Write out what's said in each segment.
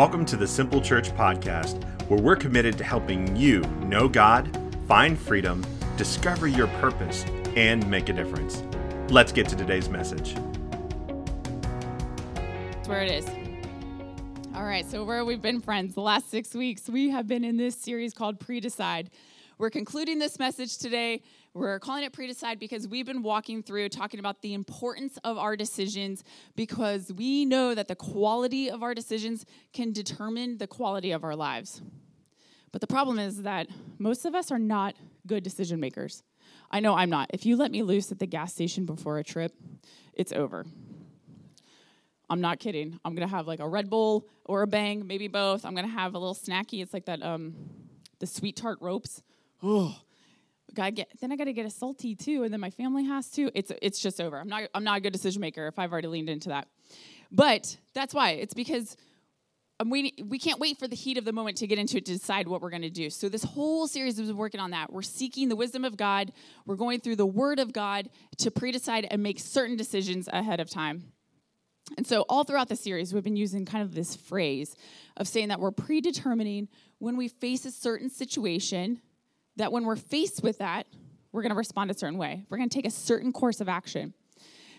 Welcome to the Simple Church Podcast, where we're committed to helping you know God, find freedom, discover your purpose, and make a difference. Let's get to today's message. That's where it is. All right, so where we've been friends the last six weeks, we have been in this series called Pre Decide. We're concluding this message today. We're calling it Pre Decide because we've been walking through talking about the importance of our decisions because we know that the quality of our decisions can determine the quality of our lives. But the problem is that most of us are not good decision makers. I know I'm not. If you let me loose at the gas station before a trip, it's over. I'm not kidding. I'm gonna have like a Red Bull or a Bang, maybe both. I'm gonna have a little snacky. It's like that, um, the sweet tart ropes. Oh, gotta get. Then I gotta get a salty too, and then my family has to. It's it's just over. I'm not I'm not a good decision maker if I've already leaned into that. But that's why. It's because um, we, we can't wait for the heat of the moment to get into it to decide what we're going to do. So, this whole series been working on that. We're seeking the wisdom of God. We're going through the Word of God to pre decide and make certain decisions ahead of time. And so, all throughout the series, we've been using kind of this phrase of saying that we're predetermining when we face a certain situation, that when we're faced with that, we're going to respond a certain way. We're going to take a certain course of action.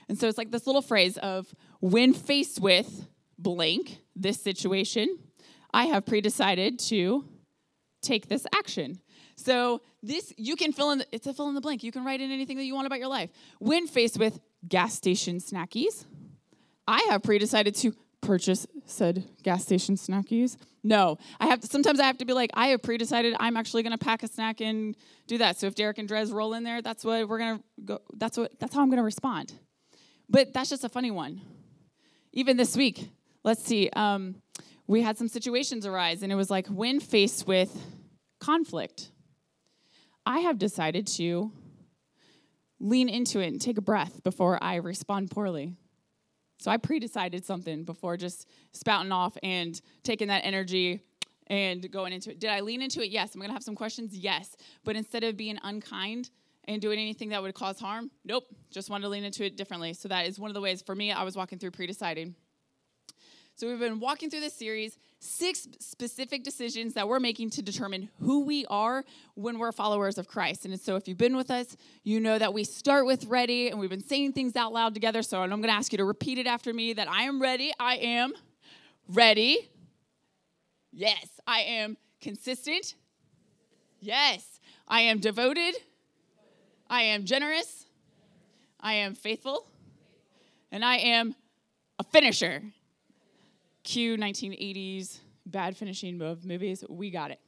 And so, it's like this little phrase of when faced with blank, this situation, I have pre-decided to take this action. So this you can fill in the, it's a fill in the blank. You can write in anything that you want about your life. When faced with gas station snackies, I have pre-decided to purchase said gas station snackies. No, I have to, sometimes I have to be like I have pre-decided I'm actually going to pack a snack and do that. So if Derek and Drez roll in there, that's what we're going to go that's what that's how I'm going to respond. But that's just a funny one. Even this week, let's see, um, we had some situations arise, and it was like when faced with conflict, I have decided to lean into it and take a breath before I respond poorly. So I pre decided something before just spouting off and taking that energy and going into it. Did I lean into it? Yes. I'm going to have some questions? Yes. But instead of being unkind, and doing anything that would cause harm? Nope. Just wanted to lean into it differently. So that is one of the ways for me I was walking through pre deciding. So we've been walking through this series, six specific decisions that we're making to determine who we are when we're followers of Christ. And so if you've been with us, you know that we start with ready and we've been saying things out loud together. So I'm going to ask you to repeat it after me that I am ready. I am ready. Yes, I am consistent. Yes, I am devoted. I am generous. I am faithful. And I am a finisher. Cue 1980s bad finishing movies. We got it.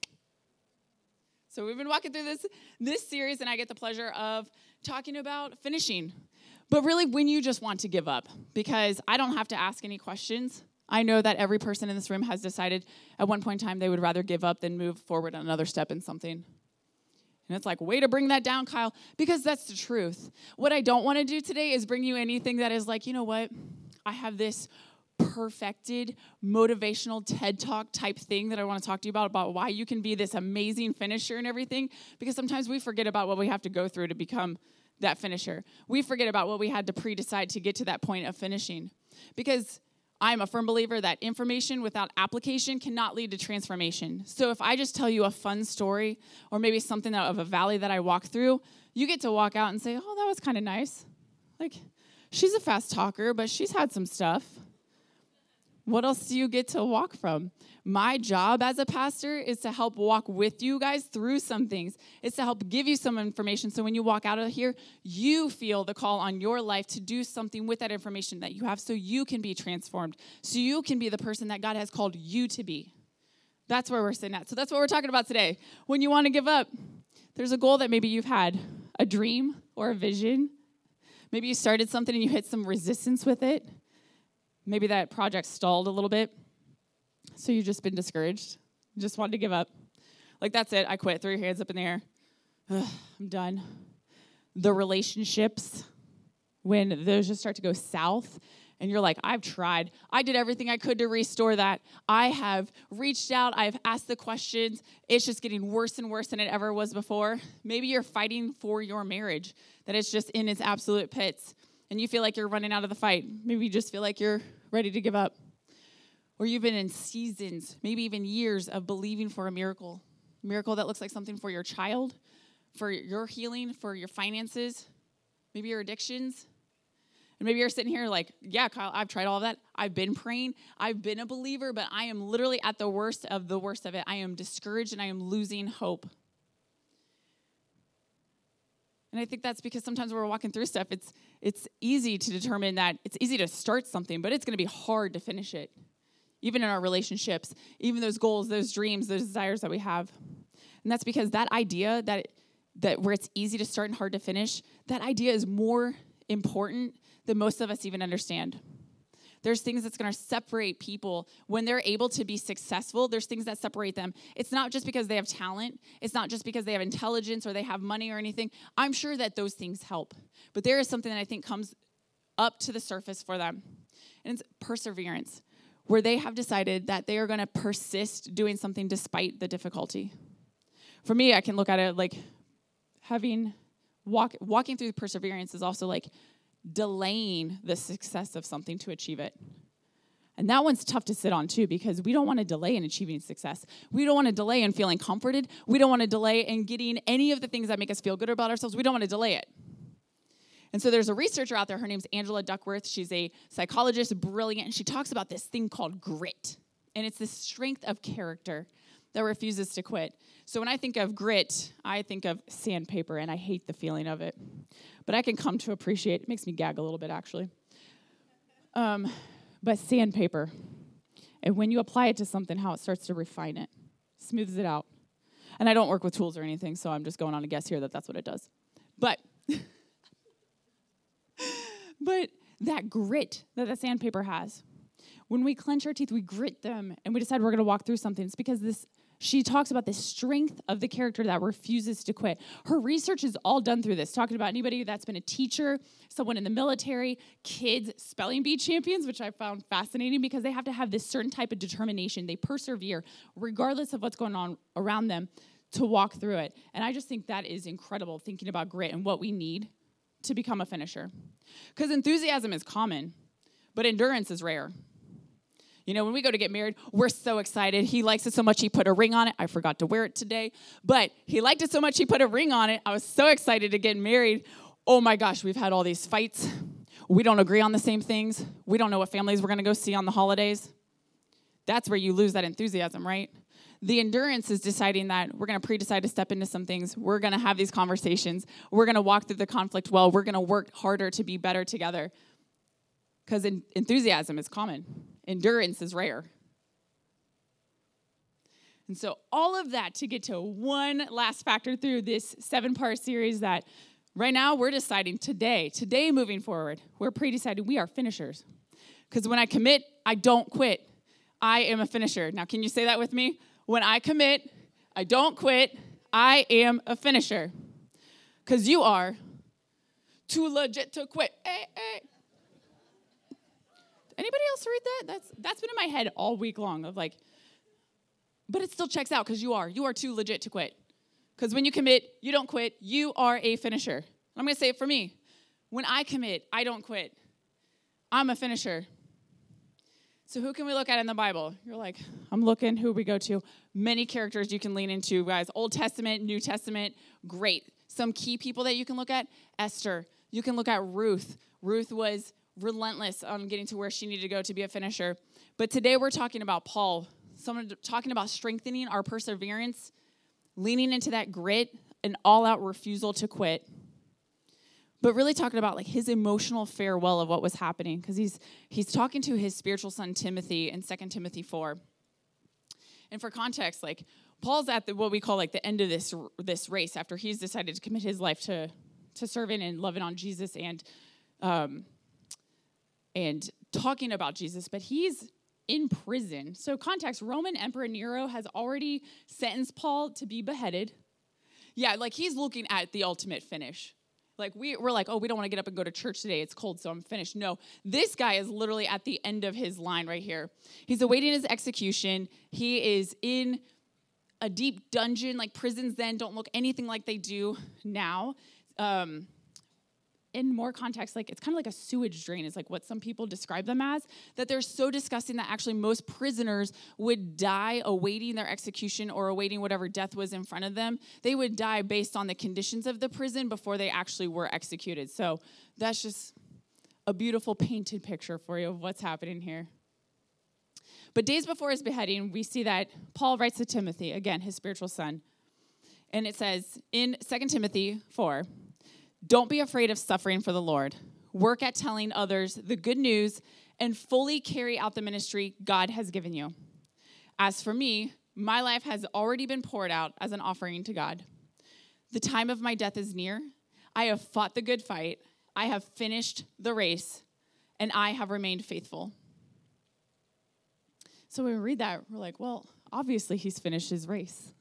So we've been walking through this this series, and I get the pleasure of talking about finishing. But really, when you just want to give up, because I don't have to ask any questions. I know that every person in this room has decided at one point in time they would rather give up than move forward another step in something. And it's like, way to bring that down, Kyle, because that's the truth. What I don't want to do today is bring you anything that is like, you know what? I have this perfected motivational TED Talk type thing that I want to talk to you about about why you can be this amazing finisher and everything because sometimes we forget about what we have to go through to become that finisher. We forget about what we had to pre-decide to get to that point of finishing. Because I'm a firm believer that information without application cannot lead to transformation. So if I just tell you a fun story or maybe something out of a valley that I walk through, you get to walk out and say, "Oh, that was kind of nice." Like she's a fast talker, but she's had some stuff. What else do you get to walk from? My job as a pastor is to help walk with you guys through some things. It's to help give you some information so when you walk out of here, you feel the call on your life to do something with that information that you have so you can be transformed, so you can be the person that God has called you to be. That's where we're sitting at. So that's what we're talking about today. When you want to give up, there's a goal that maybe you've had, a dream or a vision. Maybe you started something and you hit some resistance with it. Maybe that project stalled a little bit. So you've just been discouraged. Just wanted to give up. Like, that's it. I quit. Throw your hands up in the air. Ugh, I'm done. The relationships, when those just start to go south, and you're like, I've tried. I did everything I could to restore that. I have reached out. I've asked the questions. It's just getting worse and worse than it ever was before. Maybe you're fighting for your marriage, that it's just in its absolute pits and you feel like you're running out of the fight. Maybe you just feel like you're ready to give up. or you've been in seasons, maybe even years of believing for a miracle. A miracle that looks like something for your child, for your healing, for your finances, maybe your addictions. And maybe you're sitting here like, yeah, Kyle, I've tried all of that. I've been praying. I've been a believer, but I am literally at the worst of the worst of it. I am discouraged and I am losing hope. And I think that's because sometimes when we're walking through stuff, it's it's easy to determine that it's easy to start something, but it's going to be hard to finish it. Even in our relationships, even those goals, those dreams, those desires that we have. And that's because that idea that that where it's easy to start and hard to finish, that idea is more important than most of us even understand. There's things that's going to separate people when they're able to be successful. There's things that separate them. It's not just because they have talent, it's not just because they have intelligence or they have money or anything. I'm sure that those things help. But there is something that I think comes up to the surface for them, and it's perseverance, where they have decided that they are going to persist doing something despite the difficulty. For me, I can look at it like having walk, walking through perseverance is also like delaying the success of something to achieve it. And that one's tough to sit on too because we don't want to delay in achieving success. We don't want to delay in feeling comforted. We don't want to delay in getting any of the things that make us feel good about ourselves. We don't want to delay it. And so there's a researcher out there, her name's Angela Duckworth. She's a psychologist, brilliant, and she talks about this thing called grit. And it's the strength of character that refuses to quit. So when I think of grit, I think of sandpaper, and I hate the feeling of it. But I can come to appreciate it. makes me gag a little bit, actually. Um, but sandpaper, and when you apply it to something, how it starts to refine it, smooths it out. And I don't work with tools or anything, so I'm just going on a guess here that that's what it does. But, but that grit that the sandpaper has, when we clench our teeth, we grit them, and we decide we're going to walk through something. It's because this she talks about the strength of the character that refuses to quit. Her research is all done through this, talking about anybody that's been a teacher, someone in the military, kids, spelling bee champions, which I found fascinating because they have to have this certain type of determination. They persevere regardless of what's going on around them to walk through it. And I just think that is incredible thinking about grit and what we need to become a finisher. Because enthusiasm is common, but endurance is rare. You know, when we go to get married, we're so excited. He likes it so much he put a ring on it. I forgot to wear it today, but he liked it so much he put a ring on it. I was so excited to get married. Oh my gosh, we've had all these fights. We don't agree on the same things. We don't know what families we're going to go see on the holidays. That's where you lose that enthusiasm, right? The endurance is deciding that we're going to pre decide to step into some things. We're going to have these conversations. We're going to walk through the conflict well. We're going to work harder to be better together. Because enthusiasm is common endurance is rare. And so, all of that to get to one last factor through this seven part series that right now we're deciding today, today moving forward, we're pre deciding we are finishers. Because when I commit, I don't quit. I am a finisher. Now, can you say that with me? When I commit, I don't quit. I am a finisher. Because you are too legit to quit. Hey, hey. Anybody else read that? That's that's been in my head all week long of like, but it still checks out because you are. You are too legit to quit. Because when you commit, you don't quit. You are a finisher. I'm gonna say it for me. When I commit, I don't quit. I'm a finisher. So who can we look at in the Bible? You're like, I'm looking, who we go to? Many characters you can lean into, guys. Old Testament, New Testament, great. Some key people that you can look at, Esther. You can look at Ruth. Ruth was relentless on getting to where she needed to go to be a finisher. But today we're talking about Paul, someone talking about strengthening our perseverance, leaning into that grit, an all out refusal to quit. But really talking about like his emotional farewell of what was happening because he's he's talking to his spiritual son Timothy in 2 Timothy 4. And for context, like Paul's at the, what we call like the end of this this race after he's decided to commit his life to to serving and loving on Jesus and um, and talking about Jesus, but he's in prison. So, context Roman Emperor Nero has already sentenced Paul to be beheaded. Yeah, like he's looking at the ultimate finish. Like we, we're like, oh, we don't want to get up and go to church today. It's cold, so I'm finished. No, this guy is literally at the end of his line right here. He's awaiting his execution. He is in a deep dungeon. Like prisons then don't look anything like they do now. Um, in more context, like it's kind of like a sewage drain, is like what some people describe them as, that they're so disgusting that actually most prisoners would die awaiting their execution or awaiting whatever death was in front of them. They would die based on the conditions of the prison before they actually were executed. So that's just a beautiful painted picture for you of what's happening here. But days before his beheading, we see that Paul writes to Timothy, again, his spiritual son. And it says in 2 Timothy 4 Don't be afraid of suffering for the Lord. Work at telling others the good news and fully carry out the ministry God has given you. As for me, my life has already been poured out as an offering to God. The time of my death is near. I have fought the good fight. I have finished the race, and I have remained faithful. So when we read that, we're like, well, obviously he's finished his race.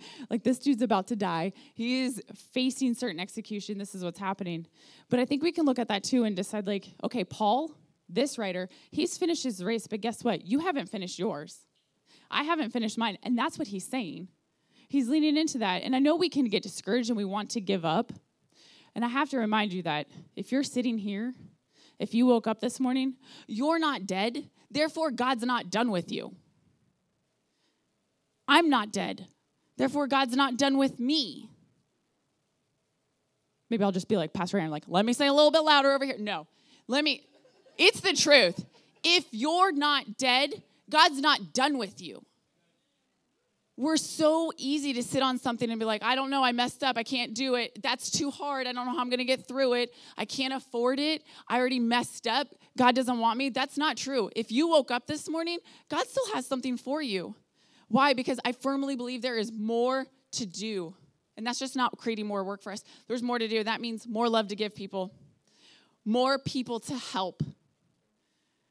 like this dude's about to die. He is facing certain execution. This is what's happening. But I think we can look at that too and decide, like, okay, Paul, this writer, he's finished his race, but guess what? You haven't finished yours. I haven't finished mine. And that's what he's saying. He's leaning into that. And I know we can get discouraged and we want to give up. And I have to remind you that if you're sitting here, if you woke up this morning, you're not dead. Therefore, God's not done with you. I'm not dead. Therefore, God's not done with me. Maybe I'll just be like Pastor Aaron, like, let me say a little bit louder over here. No, let me, it's the truth. If you're not dead, God's not done with you. We're so easy to sit on something and be like, I don't know, I messed up, I can't do it. That's too hard. I don't know how I'm gonna get through it. I can't afford it. I already messed up. God doesn't want me. That's not true. If you woke up this morning, God still has something for you. Why? Because I firmly believe there is more to do. And that's just not creating more work for us. There's more to do. That means more love to give people, more people to help.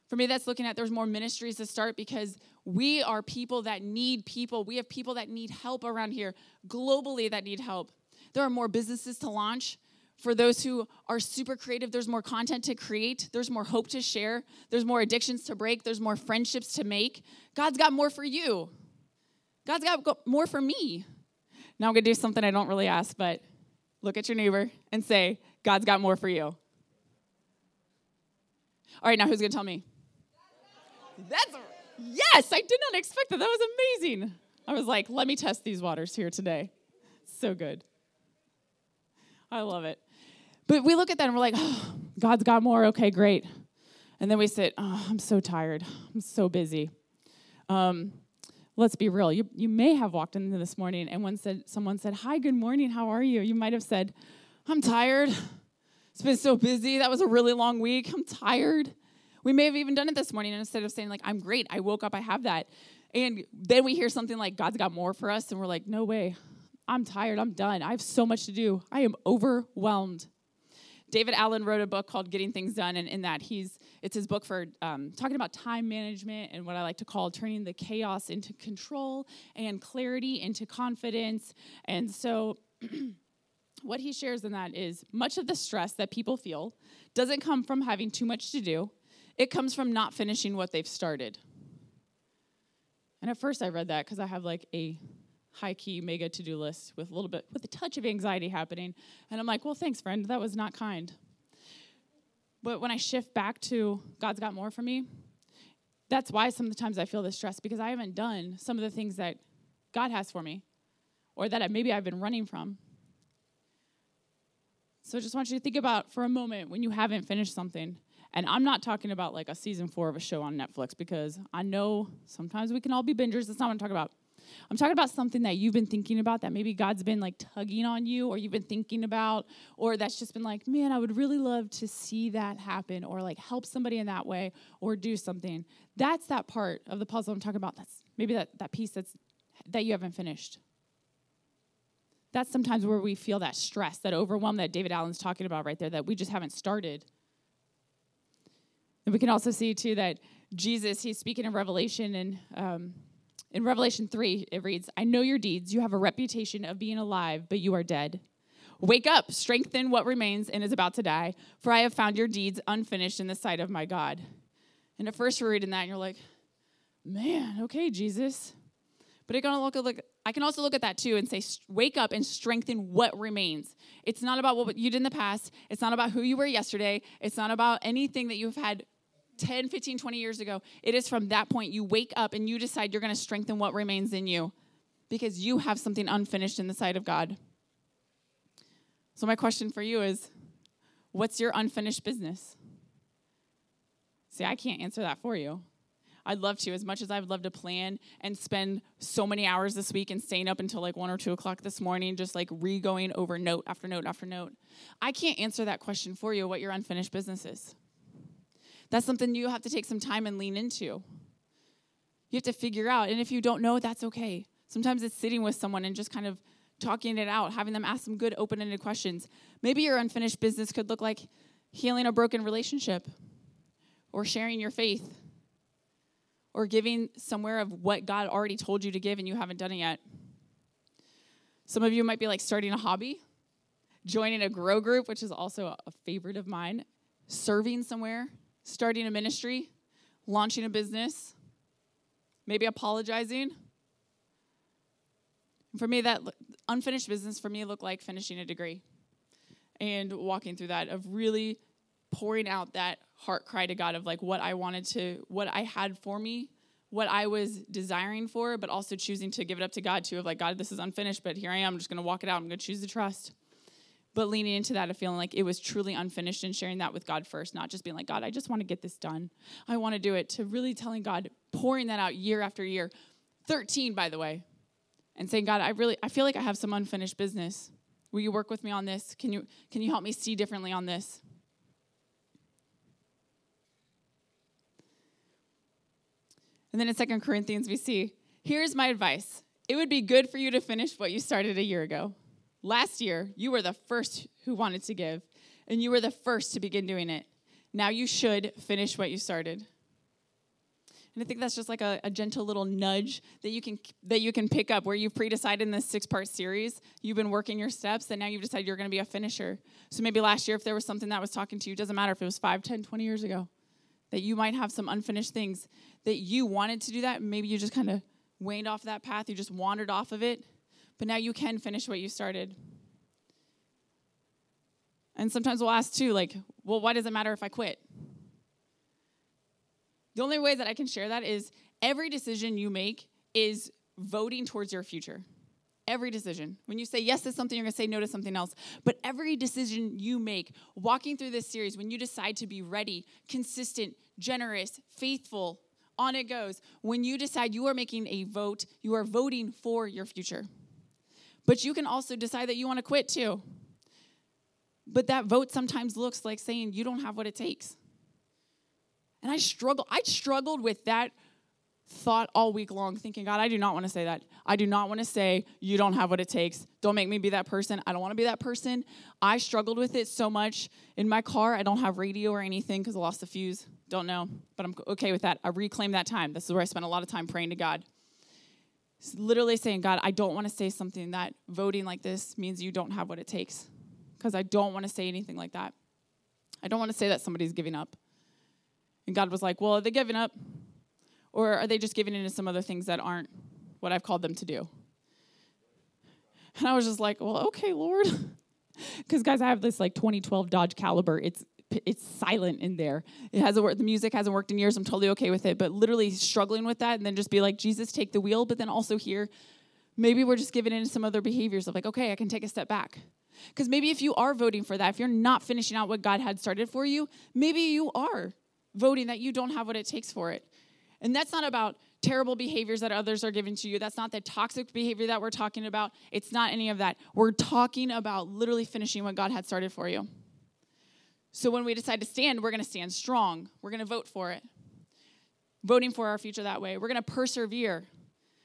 For me, that's looking at there's more ministries to start because we are people that need people. We have people that need help around here, globally, that need help. There are more businesses to launch. For those who are super creative, there's more content to create, there's more hope to share, there's more addictions to break, there's more friendships to make. God's got more for you. God's got more for me. Now I'm gonna do something I don't really ask, but look at your neighbor and say, God's got more for you. All right, now who's gonna tell me? That's Yes, I did not expect that. That was amazing. I was like, let me test these waters here today. So good. I love it. But we look at that and we're like, oh, God's got more. Okay, great. And then we sit, oh, I'm so tired. I'm so busy. Um, let's be real. You, you may have walked in this morning and one said, someone said, Hi, good morning. How are you? You might have said, I'm tired. It's been so busy. That was a really long week. I'm tired. We may have even done it this morning And instead of saying, like, I'm great, I woke up, I have that. And then we hear something like, God's got more for us, and we're like, no way. I'm tired, I'm done. I have so much to do. I am overwhelmed. David Allen wrote a book called Getting Things Done, and in that he's it's his book for um, talking about time management and what I like to call turning the chaos into control and clarity into confidence. And so, what he shares in that is much of the stress that people feel doesn't come from having too much to do. It comes from not finishing what they've started. And at first I read that because I have like a high key mega to do list with a little bit, with a touch of anxiety happening. And I'm like, well, thanks, friend. That was not kind. But when I shift back to God's got more for me, that's why sometimes I feel this stress because I haven't done some of the things that God has for me or that maybe I've been running from. So I just want you to think about for a moment when you haven't finished something and I'm not talking about like a season four of a show on Netflix because I know sometimes we can all be bingers. That's not what I'm talking about. I'm talking about something that you've been thinking about that maybe God's been like tugging on you or you've been thinking about, or that's just been like, man, I would really love to see that happen or like help somebody in that way or do something. That's that part of the puzzle I'm talking about. That's maybe that, that piece that's that you haven't finished. That's sometimes where we feel that stress, that overwhelm that David Allen's talking about right there, that we just haven't started. And we can also see, too, that Jesus, he's speaking in Revelation, and um, in Revelation 3, it reads, I know your deeds. You have a reputation of being alive, but you are dead. Wake up, strengthen what remains and is about to die, for I have found your deeds unfinished in the sight of my God. And at first, we're reading that, and you're like, man, okay, Jesus. But I can look look, I can also look at that too and say, wake up and strengthen what remains. It's not about what you did in the past. It's not about who you were yesterday. It's not about anything that you've had 10, 15, 20 years ago. It is from that point you wake up and you decide you're going to strengthen what remains in you because you have something unfinished in the sight of God. So, my question for you is what's your unfinished business? See, I can't answer that for you. I'd love to, as much as I would love to plan and spend so many hours this week and staying up until like one or two o'clock this morning, just like re going over note after note after note. I can't answer that question for you, what your unfinished business is. That's something you have to take some time and lean into. You have to figure out. And if you don't know, that's okay. Sometimes it's sitting with someone and just kind of talking it out, having them ask some good open ended questions. Maybe your unfinished business could look like healing a broken relationship or sharing your faith or giving somewhere of what God already told you to give and you haven't done it yet. Some of you might be like starting a hobby, joining a grow group, which is also a favorite of mine, serving somewhere, starting a ministry, launching a business, maybe apologizing. For me, that unfinished business for me looked like finishing a degree and walking through that of really pouring out that heart cry to God of like what I wanted to, what I had for me, what I was desiring for, but also choosing to give it up to God too of like, God, this is unfinished, but here I am. I'm just going to walk it out. I'm going to choose to trust. But leaning into that of feeling like it was truly unfinished and sharing that with God first, not just being like, God, I just want to get this done. I want to do it, to really telling God, pouring that out year after year. 13, by the way, and saying, God, I really, I feel like I have some unfinished business. Will you work with me on this? Can you, can you help me see differently on this? And then in Second Corinthians, we see here's my advice it would be good for you to finish what you started a year ago. Last year, you were the first who wanted to give, and you were the first to begin doing it. Now you should finish what you started. And I think that's just like a, a, gentle little nudge that you can that you can pick up where you've pre-decided in this six-part series, you've been working your steps, and now you've decided you're gonna be a finisher. So maybe last year, if there was something that was talking to you, doesn't matter if it was 5, 10, 20 years ago, that you might have some unfinished things that you wanted to do that. Maybe you just kind of waned off that path, you just wandered off of it, but now you can finish what you started. And sometimes we'll ask too, like, well, why does it matter if I quit? The only way that I can share that is every decision you make is voting towards your future. Every decision. When you say yes to something, you're going to say no to something else. But every decision you make, walking through this series, when you decide to be ready, consistent, generous, faithful, on it goes. When you decide you are making a vote, you are voting for your future. But you can also decide that you want to quit too. But that vote sometimes looks like saying you don't have what it takes. And I struggle, I struggled with that thought all week long thinking, God, I do not want to say that. I do not want to say, you don't have what it takes. Don't make me be that person. I don't want to be that person. I struggled with it so much. In my car, I don't have radio or anything because I lost the fuse. Don't know, but I'm okay with that. I reclaim that time. This is where I spent a lot of time praying to God. Literally saying, God, I don't want to say something that voting like this means you don't have what it takes because I don't want to say anything like that. I don't want to say that somebody's giving up. And God was like, Well, are they giving up? Or are they just giving into some other things that aren't what I've called them to do? And I was just like, well, okay, Lord. Because, guys, I have this like 2012 Dodge Caliber. It's it's silent in there. It hasn't worked. The music hasn't worked in years. I'm totally okay with it. But literally struggling with that, and then just be like, Jesus, take the wheel. But then also here, maybe we're just giving into some other behaviors of like, okay, I can take a step back. Because maybe if you are voting for that, if you're not finishing out what God had started for you, maybe you are voting that you don't have what it takes for it. And that's not about terrible behaviors that others are giving to you. That's not the toxic behavior that we're talking about. It's not any of that. We're talking about literally finishing what God had started for you. So when we decide to stand, we're going to stand strong. We're going to vote for it. Voting for our future that way. We're going to persevere.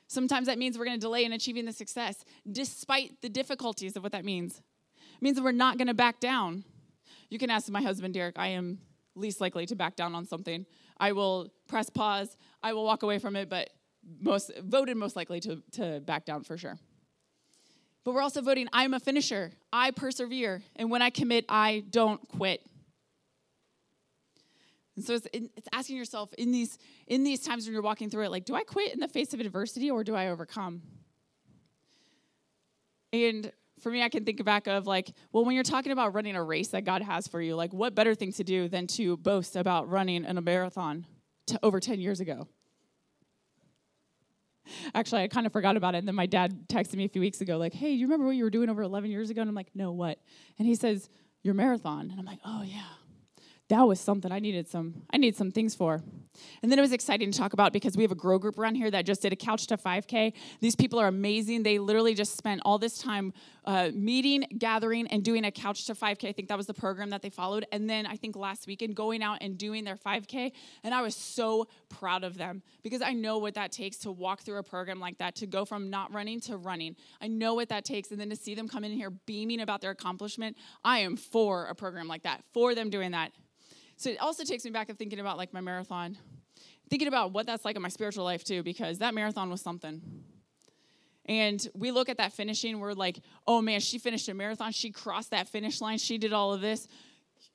Sometimes that means we're going to delay in achieving the success despite the difficulties of what that means. It means that we're not going to back down. You can ask my husband, Derek. I am least likely to back down on something. I will press pause. I will walk away from it, but most voted most likely to, to back down for sure. But we're also voting, I'm a finisher. I persevere. And when I commit, I don't quit. And so it's, it's asking yourself in these in these times when you're walking through it, like, do I quit in the face of adversity or do I overcome? And for me, I can think back of like, well, when you're talking about running a race that God has for you, like, what better thing to do than to boast about running in a marathon to over 10 years ago? Actually, I kind of forgot about it. And then my dad texted me a few weeks ago, like, hey, do you remember what you were doing over 11 years ago? And I'm like, no, what? And he says, your marathon. And I'm like, oh, yeah that was something I needed some I needed some things for. And then it was exciting to talk about because we have a grow group around here that just did a couch to 5K. These people are amazing. They literally just spent all this time uh, meeting, gathering, and doing a couch to 5K. I think that was the program that they followed. And then I think last weekend going out and doing their 5K. And I was so proud of them because I know what that takes to walk through a program like that, to go from not running to running. I know what that takes. And then to see them come in here beaming about their accomplishment, I am for a program like that, for them doing that. So it also takes me back of thinking about like my marathon, thinking about what that's like in my spiritual life too, because that marathon was something. And we look at that finishing, we're like, oh man, she finished a marathon. She crossed that finish line. She did all of this.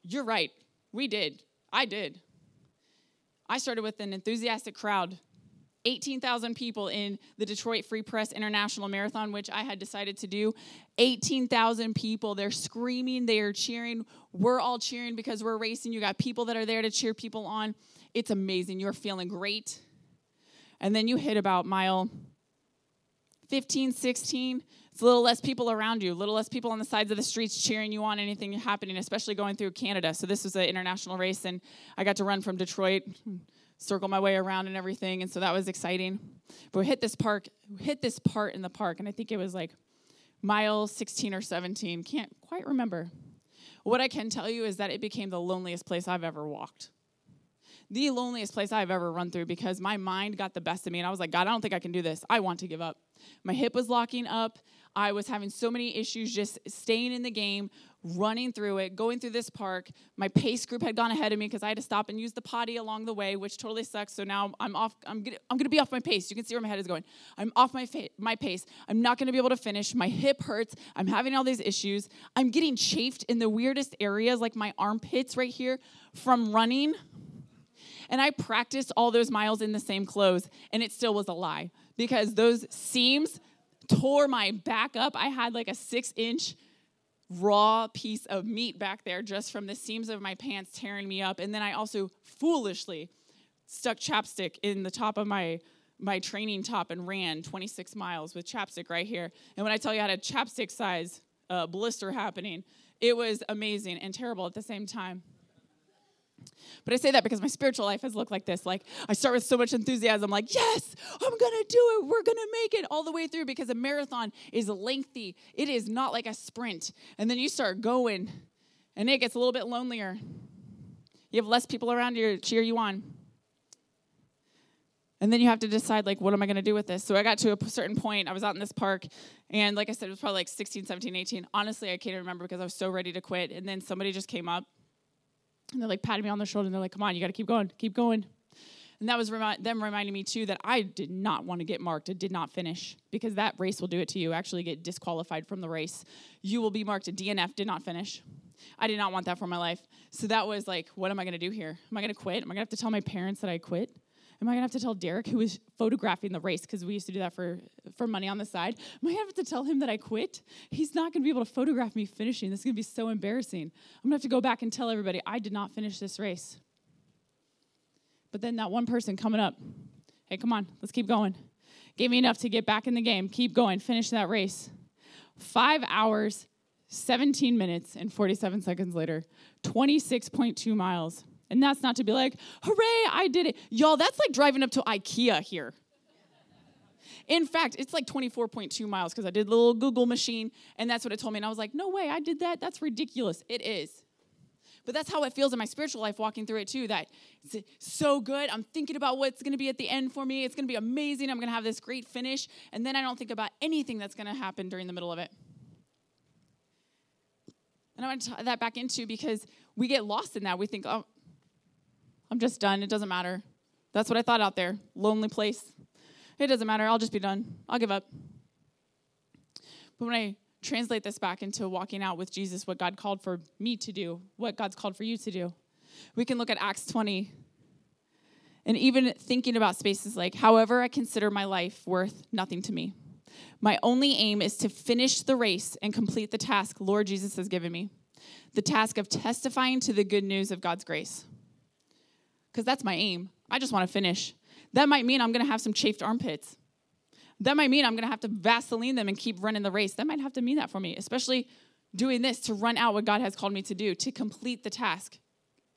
You're right. We did. I did. I started with an enthusiastic crowd 18,000 people in the Detroit Free Press International Marathon, which I had decided to do. 18,000 people. They're screaming, they are cheering. We're all cheering because we're racing. You got people that are there to cheer people on. It's amazing. You're feeling great. And then you hit about mile 15, 16. It's a little less people around you, a little less people on the sides of the streets cheering you on, anything happening, especially going through Canada. So this was an international race, and I got to run from Detroit circle my way around and everything, and so that was exciting. But we hit this park, hit this part in the park, and I think it was like mile 16 or 17. Can't quite remember. What I can tell you is that it became the loneliest place I've ever walked. The loneliest place I've ever run through because my mind got the best of me, and I was like, God, I don't think I can do this. I want to give up. My hip was locking up. I was having so many issues just staying in the game, running through it, going through this park. My pace group had gone ahead of me because I had to stop and use the potty along the way, which totally sucks. So now I'm off. I'm gonna, I'm gonna be off my pace. You can see where my head is going. I'm off my fa- my pace. I'm not gonna be able to finish. My hip hurts. I'm having all these issues. I'm getting chafed in the weirdest areas, like my armpits right here, from running. And I practiced all those miles in the same clothes, and it still was a lie because those seams tore my back up. I had like a six inch raw piece of meat back there just from the seams of my pants tearing me up. And then I also foolishly stuck chapstick in the top of my my training top and ran 26 miles with chapstick right here. And when I tell you I had a chapstick size uh, blister happening, it was amazing and terrible at the same time. But I say that because my spiritual life has looked like this. Like I start with so much enthusiasm, like, yes, I'm gonna do it. We're gonna make it all the way through because a marathon is lengthy. It is not like a sprint. And then you start going, and it gets a little bit lonelier. You have less people around you to cheer you on. And then you have to decide, like, what am I going to do with this? So I got to a certain point. I was out in this park, and like I said, it was probably like 16, 17, 18. Honestly, I can't remember because I was so ready to quit. And then somebody just came up and they're like patting me on the shoulder and they're like, come on, you got to keep going, keep going. And that was remi- them reminding me too that I did not want to get marked. It did not finish because that race will do it to you. Actually, get disqualified from the race. You will be marked a DNF, did not finish. I did not want that for my life. So that was like, what am I going to do here? Am I going to quit? Am I going to have to tell my parents that I quit? Am I gonna have to tell Derek, who was photographing the race, because we used to do that for, for money on the side? Am I gonna have to tell him that I quit? He's not gonna be able to photograph me finishing. This is gonna be so embarrassing. I'm gonna have to go back and tell everybody I did not finish this race. But then that one person coming up, hey, come on, let's keep going. Gave me enough to get back in the game. Keep going, finish that race. Five hours, 17 minutes, and 47 seconds later, 26.2 miles. And that's not to be like, hooray, I did it. Y'all, that's like driving up to IKEA here. In fact, it's like 24.2 miles because I did a little Google machine and that's what it told me. And I was like, no way, I did that. That's ridiculous. It is. But that's how it feels in my spiritual life walking through it too. That it's so good. I'm thinking about what's going to be at the end for me. It's going to be amazing. I'm going to have this great finish. And then I don't think about anything that's going to happen during the middle of it. And I want to tie that back into because we get lost in that. We think, oh, I'm just done. It doesn't matter. That's what I thought out there. Lonely place. It doesn't matter. I'll just be done. I'll give up. But when I translate this back into walking out with Jesus, what God called for me to do, what God's called for you to do, We can look at Acts 20 and even thinking about spaces like, however, I consider my life worth nothing to me. My only aim is to finish the race and complete the task Lord Jesus has given me the task of testifying to the good news of God's grace. Because that's my aim. I just want to finish. That might mean I'm going to have some chafed armpits. That might mean I'm going to have to Vaseline them and keep running the race. That might have to mean that for me, especially doing this to run out what God has called me to do, to complete the task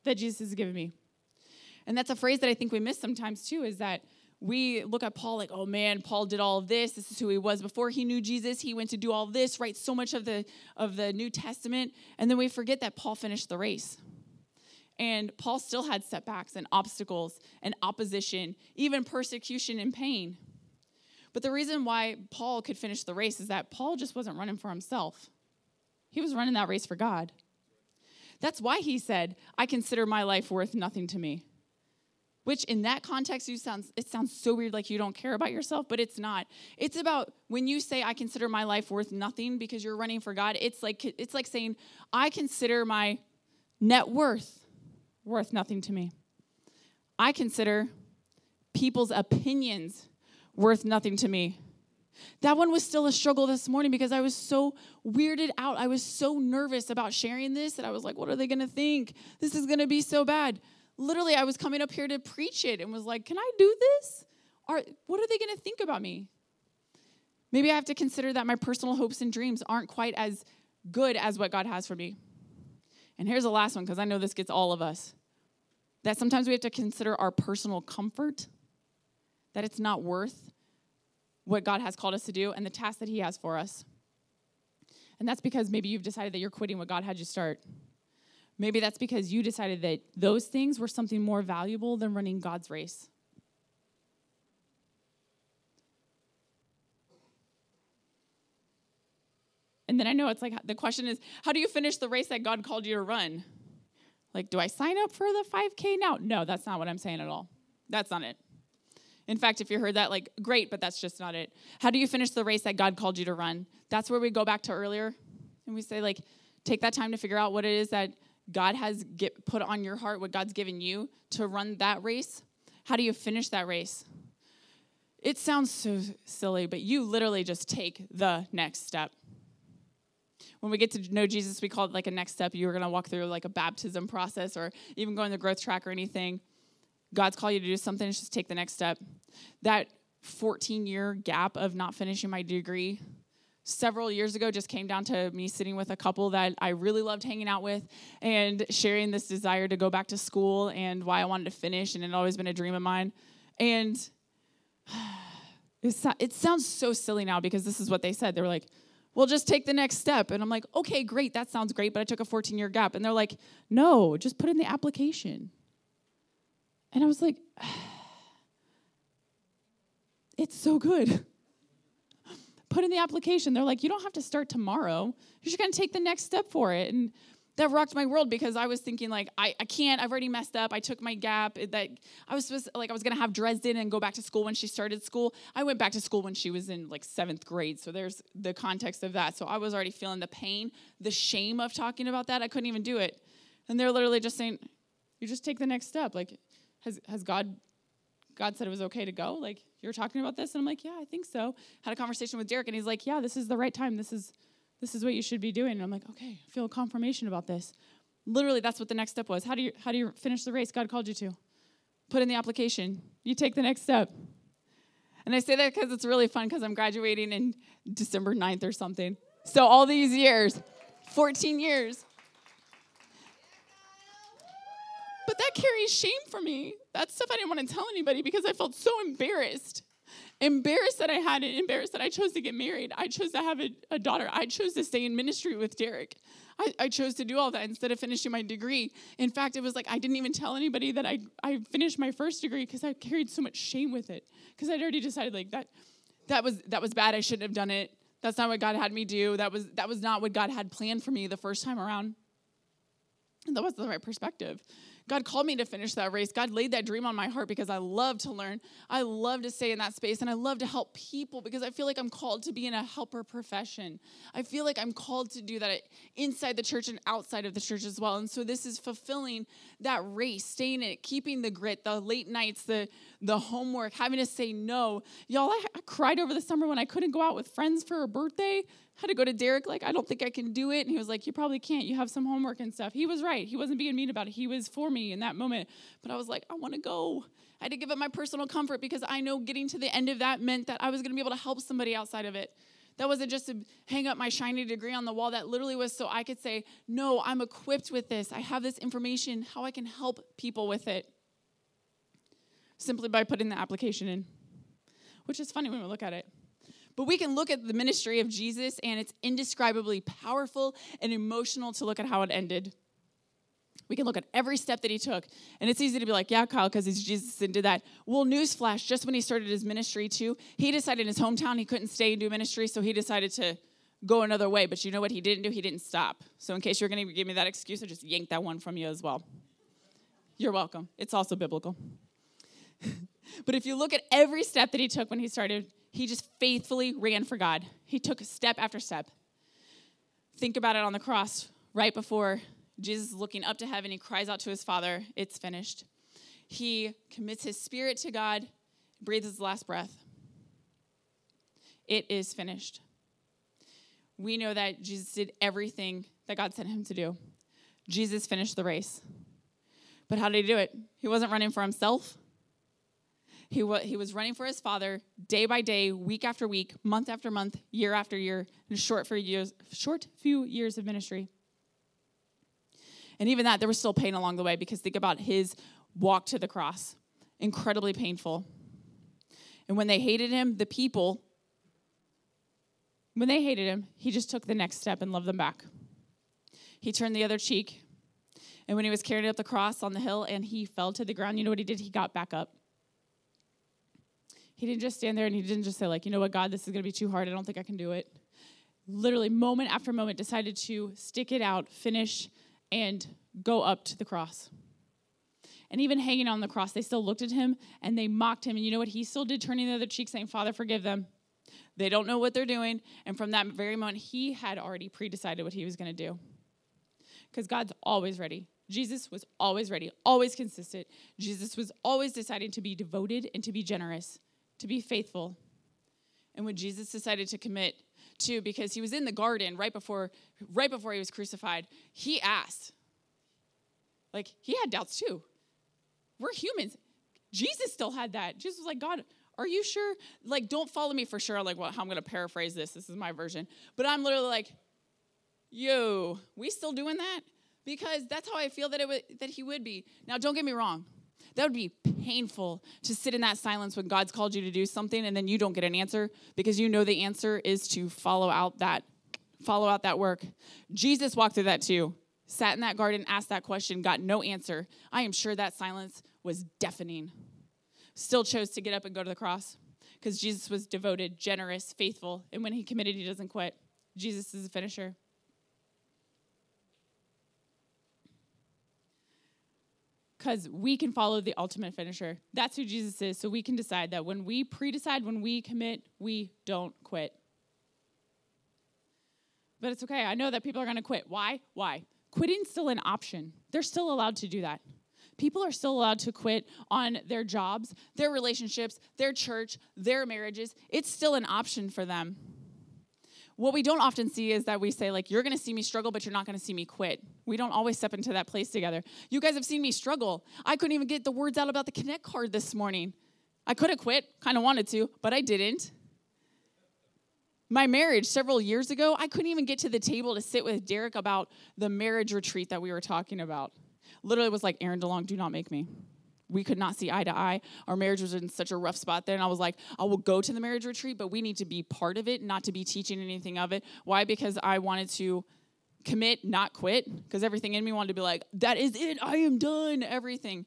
that Jesus has given me. And that's a phrase that I think we miss sometimes too is that we look at Paul like, oh man, Paul did all of this. This is who he was before he knew Jesus. He went to do all this, write so much of the of the New Testament, and then we forget that Paul finished the race. And Paul still had setbacks and obstacles and opposition, even persecution and pain. But the reason why Paul could finish the race is that Paul just wasn't running for himself. He was running that race for God. That's why he said, I consider my life worth nothing to me. Which in that context, you sounds it sounds so weird like you don't care about yourself, but it's not. It's about when you say I consider my life worth nothing because you're running for God, it's like it's like saying, I consider my net worth worth nothing to me. I consider people's opinions worth nothing to me. That one was still a struggle this morning because I was so weirded out. I was so nervous about sharing this that I was like, what are they going to think? This is going to be so bad. Literally, I was coming up here to preach it and was like, can I do this? Are, what are they going to think about me? Maybe I have to consider that my personal hopes and dreams aren't quite as good as what God has for me. And here's the last one because I know this gets all of us that sometimes we have to consider our personal comfort, that it's not worth what God has called us to do and the task that He has for us. And that's because maybe you've decided that you're quitting what God had you start. Maybe that's because you decided that those things were something more valuable than running God's race. And then I know it's like the question is, how do you finish the race that God called you to run? Like, do I sign up for the 5K now? No, that's not what I'm saying at all. That's not it. In fact, if you heard that, like, great, but that's just not it. How do you finish the race that God called you to run? That's where we go back to earlier. And we say, like, take that time to figure out what it is that God has get, put on your heart, what God's given you to run that race. How do you finish that race? It sounds so silly, but you literally just take the next step. When we get to know Jesus, we call it like a next step. You're going to walk through like a baptism process or even go in the growth track or anything. God's called you to do something, just take the next step. That 14 year gap of not finishing my degree several years ago just came down to me sitting with a couple that I really loved hanging out with and sharing this desire to go back to school and why I wanted to finish, and it had always been a dream of mine. And it sounds so silly now because this is what they said. They were like, well, just take the next step. And I'm like, okay, great, that sounds great, but I took a 14 year gap. And they're like, no, just put in the application. And I was like, it's so good. Put in the application. They're like, you don't have to start tomorrow. You're just going to take the next step for it. And that rocked my world because I was thinking like I, I can't I've already messed up I took my gap that I was supposed like I was gonna have Dresden and go back to school when she started school I went back to school when she was in like seventh grade so there's the context of that so I was already feeling the pain the shame of talking about that I couldn't even do it and they're literally just saying you just take the next step like has has God God said it was okay to go? Like you're talking about this? And I'm like, yeah, I think so. Had a conversation with Derek and he's like, yeah, this is the right time. This is this is what you should be doing. And I'm like, okay, I feel confirmation about this. Literally, that's what the next step was. How do you how do you finish the race God called you to? Put in the application. You take the next step. And I say that because it's really fun because I'm graduating in December 9th or something. So all these years, 14 years, But that carries shame for me. That's stuff I didn't want to tell anybody because I felt so embarrassed. Embarrassed that I had it, embarrassed that I chose to get married. I chose to have a, a daughter. I chose to stay in ministry with Derek. I, I, chose to do all that instead of finishing my degree. In fact, it was like I didn't even tell anybody that I, I finished my first degree because I carried so much shame with it. Because I'd already decided like that that was that was bad. I shouldn't have done it. That's not what God had me do. That was that was not what God had planned for me the first time around. And that wasn't the right perspective. God called me to finish that race. God laid that dream on my heart because I love to learn. I love to stay in that space and I love to help people because I feel like I'm called to be in a helper profession. I feel like I'm called to do that inside the church and outside of the church as well. And so this is fulfilling that race, staying in it, keeping the grit, the late nights, the the homework, having to say no. Y'all, I, I cried over the summer when I couldn't go out with friends for a birthday had to go to Derek, like, I don't think I can do it. And he was like, You probably can't. You have some homework and stuff. He was right. He wasn't being mean about it. He was for me in that moment. But I was like, I want to go. I had to give up my personal comfort because I know getting to the end of that meant that I was going to be able to help somebody outside of it. That wasn't just to hang up my shiny degree on the wall. That literally was so I could say, No, I'm equipped with this. I have this information, how I can help people with it. Simply by putting the application in, which is funny when we look at it. But we can look at the ministry of Jesus, and it's indescribably powerful and emotional to look at how it ended. We can look at every step that he took. And it's easy to be like, yeah, Kyle, because he's Jesus and did that. Well, newsflash, just when he started his ministry too, he decided in his hometown he couldn't stay and do ministry, so he decided to go another way. But you know what he didn't do? He didn't stop. So in case you're going to give me that excuse, I just yank that one from you as well. You're welcome. It's also biblical. but if you look at every step that he took when he started he just faithfully ran for God. He took step after step. Think about it on the cross, right before Jesus is looking up to heaven, he cries out to his Father, It's finished. He commits his spirit to God, breathes his last breath. It is finished. We know that Jesus did everything that God sent him to do. Jesus finished the race. But how did he do it? He wasn't running for himself. He, he was running for his father day by day, week after week, month after month, year after year, in short, few years, short few years of ministry. And even that, there was still pain along the way because think about his walk to the cross. Incredibly painful. And when they hated him, the people, when they hated him, he just took the next step and loved them back. He turned the other cheek. And when he was carried up the cross on the hill and he fell to the ground, you know what he did? He got back up. He didn't just stand there and he didn't just say, like, you know what, God, this is going to be too hard. I don't think I can do it. Literally, moment after moment, decided to stick it out, finish, and go up to the cross. And even hanging on the cross, they still looked at him and they mocked him. And you know what he still did? Turning the other cheek, saying, Father, forgive them. They don't know what they're doing. And from that very moment, he had already pre decided what he was going to do. Because God's always ready. Jesus was always ready, always consistent. Jesus was always deciding to be devoted and to be generous to be faithful. And when Jesus decided to commit to, because he was in the garden right before, right before he was crucified, he asked. Like, he had doubts too. We're humans. Jesus still had that. Jesus was like, God, are you sure? Like, don't follow me for sure. I'm like, well, I'm to paraphrase this. This is my version. But I'm literally like, yo, we still doing that? Because that's how I feel that, it would, that he would be. Now, don't get me wrong. That would be painful to sit in that silence when God's called you to do something and then you don't get an answer because you know the answer is to follow out that follow out that work. Jesus walked through that too. Sat in that garden, asked that question, got no answer. I am sure that silence was deafening. Still chose to get up and go to the cross because Jesus was devoted, generous, faithful, and when he committed, he doesn't quit. Jesus is a finisher. Because we can follow the ultimate finisher. That's who Jesus is. So we can decide that when we pre decide, when we commit, we don't quit. But it's okay. I know that people are going to quit. Why? Why? Quitting's still an option. They're still allowed to do that. People are still allowed to quit on their jobs, their relationships, their church, their marriages. It's still an option for them what we don't often see is that we say like you're going to see me struggle but you're not going to see me quit we don't always step into that place together you guys have seen me struggle i couldn't even get the words out about the connect card this morning i could have quit kind of wanted to but i didn't my marriage several years ago i couldn't even get to the table to sit with derek about the marriage retreat that we were talking about literally was like aaron delong do not make me we could not see eye to eye. Our marriage was in such a rough spot there. And I was like, I will go to the marriage retreat, but we need to be part of it, not to be teaching anything of it. Why? Because I wanted to commit, not quit, because everything in me wanted to be like, that is it, I am done, everything.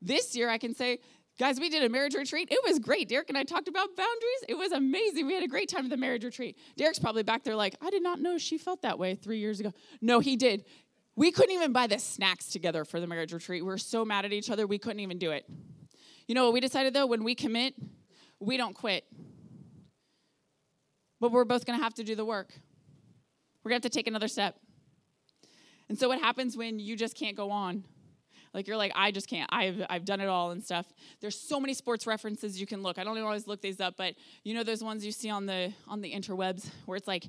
This year, I can say, guys, we did a marriage retreat. It was great. Derek and I talked about boundaries. It was amazing. We had a great time at the marriage retreat. Derek's probably back there like, I did not know she felt that way three years ago. No, he did We couldn't even buy the snacks together for the marriage retreat. We were so mad at each other, we couldn't even do it. You know what we decided though? When we commit, we don't quit. But we're both gonna have to do the work. We're gonna have to take another step. And so, what happens when you just can't go on? Like you're like, I just can't. I've I've done it all and stuff. There's so many sports references you can look. I don't always look these up, but you know those ones you see on the on the interwebs where it's like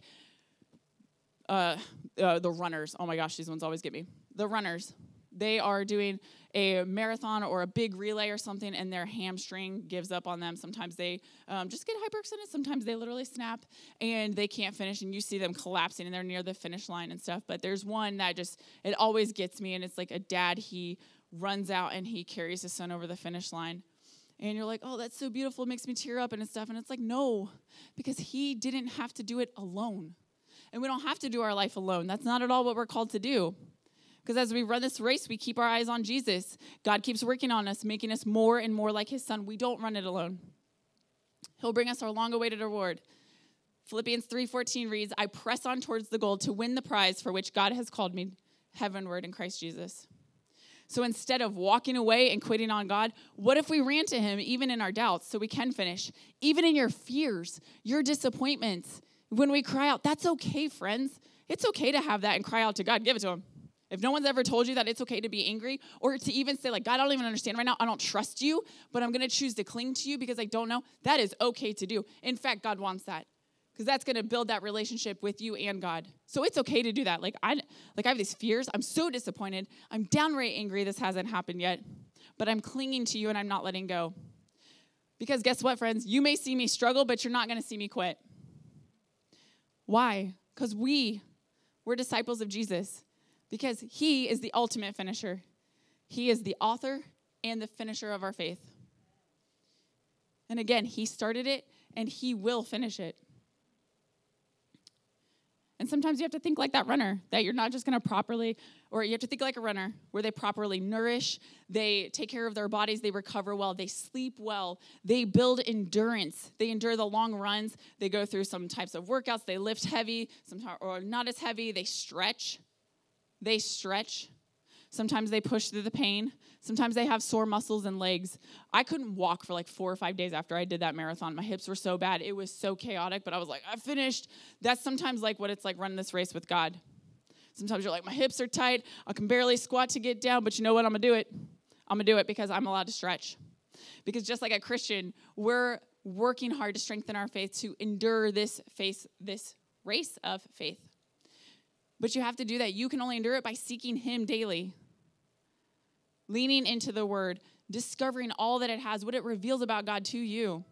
uh, uh, the runners. Oh my gosh, these ones always get me. The runners. They are doing a marathon or a big relay or something, and their hamstring gives up on them. Sometimes they um, just get hyperextended. Sometimes they literally snap and they can't finish, and you see them collapsing, and they're near the finish line and stuff. But there's one that just it always gets me, and it's like a dad. He runs out and he carries his son over the finish line. And you're like, oh, that's so beautiful. It makes me tear up and stuff. And it's like, no, because he didn't have to do it alone. And we don't have to do our life alone. That's not at all what we're called to do. Because as we run this race, we keep our eyes on Jesus. God keeps working on us, making us more and more like his son. We don't run it alone. He'll bring us our long awaited reward. Philippians 3:14 reads, "I press on towards the goal to win the prize for which God has called me heavenward in Christ Jesus." So instead of walking away and quitting on God, what if we ran to him even in our doubts so we can finish? Even in your fears, your disappointments, when we cry out, that's okay, friends. It's okay to have that and cry out to God. Give it to him. If no one's ever told you that it's okay to be angry or to even say, like, God, I don't even understand right now, I don't trust you, but I'm gonna choose to cling to you because I don't know, that is okay to do. In fact, God wants that because that's gonna build that relationship with you and God. So it's okay to do that. Like, I, like, I have these fears. I'm so disappointed. I'm downright angry this hasn't happened yet, but I'm clinging to you and I'm not letting go. Because guess what, friends? You may see me struggle, but you're not gonna see me quit. Why? Because we, we're disciples of Jesus because he is the ultimate finisher. He is the author and the finisher of our faith. And again, he started it and he will finish it. And sometimes you have to think like that runner, that you're not just gonna properly, or you have to think like a runner, where they properly nourish, they take care of their bodies, they recover well, they sleep well, they build endurance, they endure the long runs, they go through some types of workouts, they lift heavy, sometimes or not as heavy, they stretch. They stretch. Sometimes they push through the pain. Sometimes they have sore muscles and legs. I couldn't walk for like four or five days after I did that marathon. My hips were so bad. It was so chaotic, but I was like, I finished. That's sometimes like what it's like running this race with God. Sometimes you're like, my hips are tight. I can barely squat to get down, but you know what? I'm going to do it. I'm going to do it because I'm allowed to stretch. Because just like a Christian, we're working hard to strengthen our faith to endure this face, this race of faith. But you have to do that. You can only endure it by seeking Him daily, leaning into the Word, discovering all that it has, what it reveals about God to you.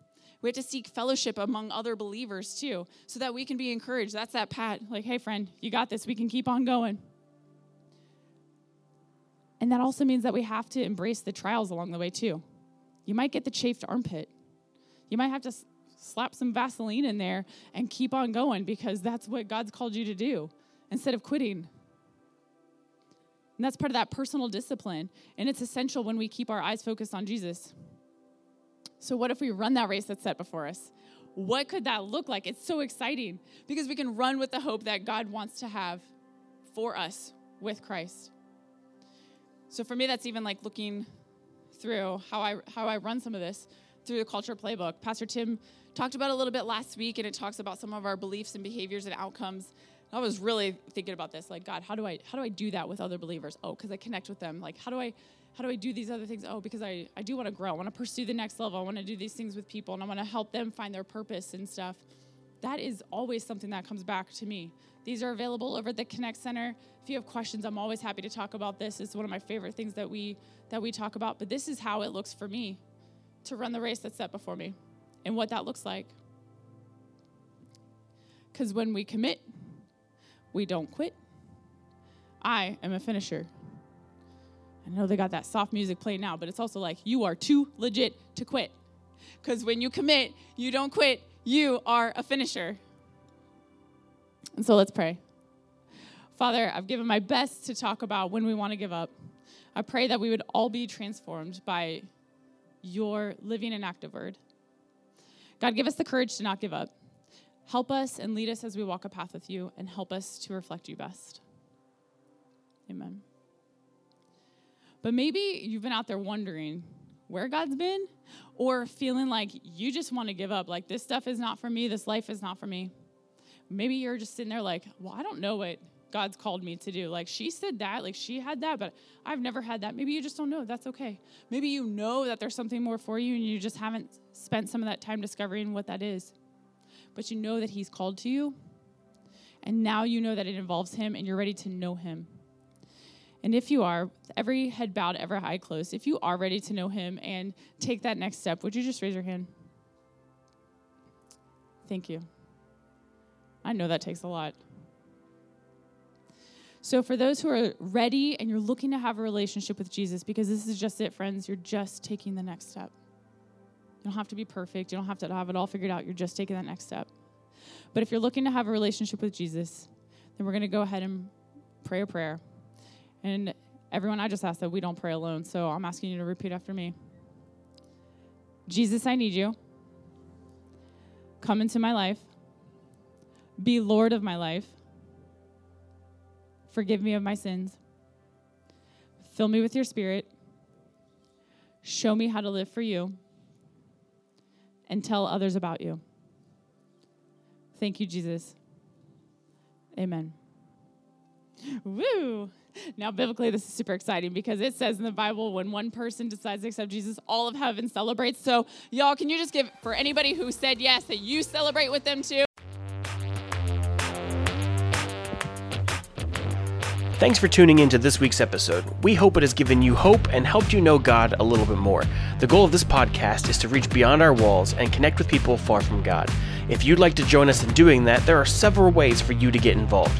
We have to seek fellowship among other believers too, so that we can be encouraged. That's that pat, like, hey, friend, you got this. We can keep on going. And that also means that we have to embrace the trials along the way too. You might get the chafed armpit. You might have to slap some Vaseline in there and keep on going because that's what God's called you to do instead of quitting. And that's part of that personal discipline. And it's essential when we keep our eyes focused on Jesus. So, what if we run that race that's set before us? What could that look like? It's so exciting because we can run with the hope that God wants to have for us with Christ. So, for me, that's even like looking through how I, how I run some of this through the culture playbook. Pastor Tim talked about a little bit last week, and it talks about some of our beliefs and behaviors and outcomes I was really thinking about this, like God, how do I how do I do that with other believers? Oh, because I connect with them. Like how do I how do I do these other things? Oh, because I, I do want to grow. I want to pursue the next level. I want to do these things with people and I want to help them find their purpose and stuff. That is always something that comes back to me. These are available over at the Connect Center. If you have questions, I'm always happy to talk about this. It's one of my favorite things that we that we talk about. But this is how it looks for me to run the race that's set before me and what that looks like. Because when we commit we don't quit. I am a finisher. I know they got that soft music playing now, but it's also like you are too legit to quit. Because when you commit, you don't quit, you are a finisher. And so let's pray. Father, I've given my best to talk about when we want to give up. I pray that we would all be transformed by your living and active word. God, give us the courage to not give up. Help us and lead us as we walk a path with you, and help us to reflect you best. Amen. But maybe you've been out there wondering where God's been or feeling like you just want to give up. Like, this stuff is not for me. This life is not for me. Maybe you're just sitting there like, well, I don't know what God's called me to do. Like, she said that, like, she had that, but I've never had that. Maybe you just don't know. That's okay. Maybe you know that there's something more for you and you just haven't spent some of that time discovering what that is. But you know that He's called to you. And now you know that it involves Him and you're ready to know Him. And if you are, every head bowed, every eye closed, if you are ready to know Him and take that next step, would you just raise your hand? Thank you. I know that takes a lot. So, for those who are ready and you're looking to have a relationship with Jesus, because this is just it, friends, you're just taking the next step. You don't have to be perfect, you don't have to have it all figured out, you're just taking that next step. But if you're looking to have a relationship with Jesus, then we're going to go ahead and pray a prayer. And everyone, I just asked that we don't pray alone, so I'm asking you to repeat after me Jesus, I need you. Come into my life. Be Lord of my life. Forgive me of my sins. Fill me with your spirit. Show me how to live for you. And tell others about you. Thank you, Jesus. Amen. Woo! Now, biblically, this is super exciting because it says in the Bible when one person decides to accept Jesus, all of heaven celebrates. So, y'all, can you just give for anybody who said yes that you celebrate with them too? Thanks for tuning in to this week's episode. We hope it has given you hope and helped you know God a little bit more. The goal of this podcast is to reach beyond our walls and connect with people far from God. If you'd like to join us in doing that, there are several ways for you to get involved.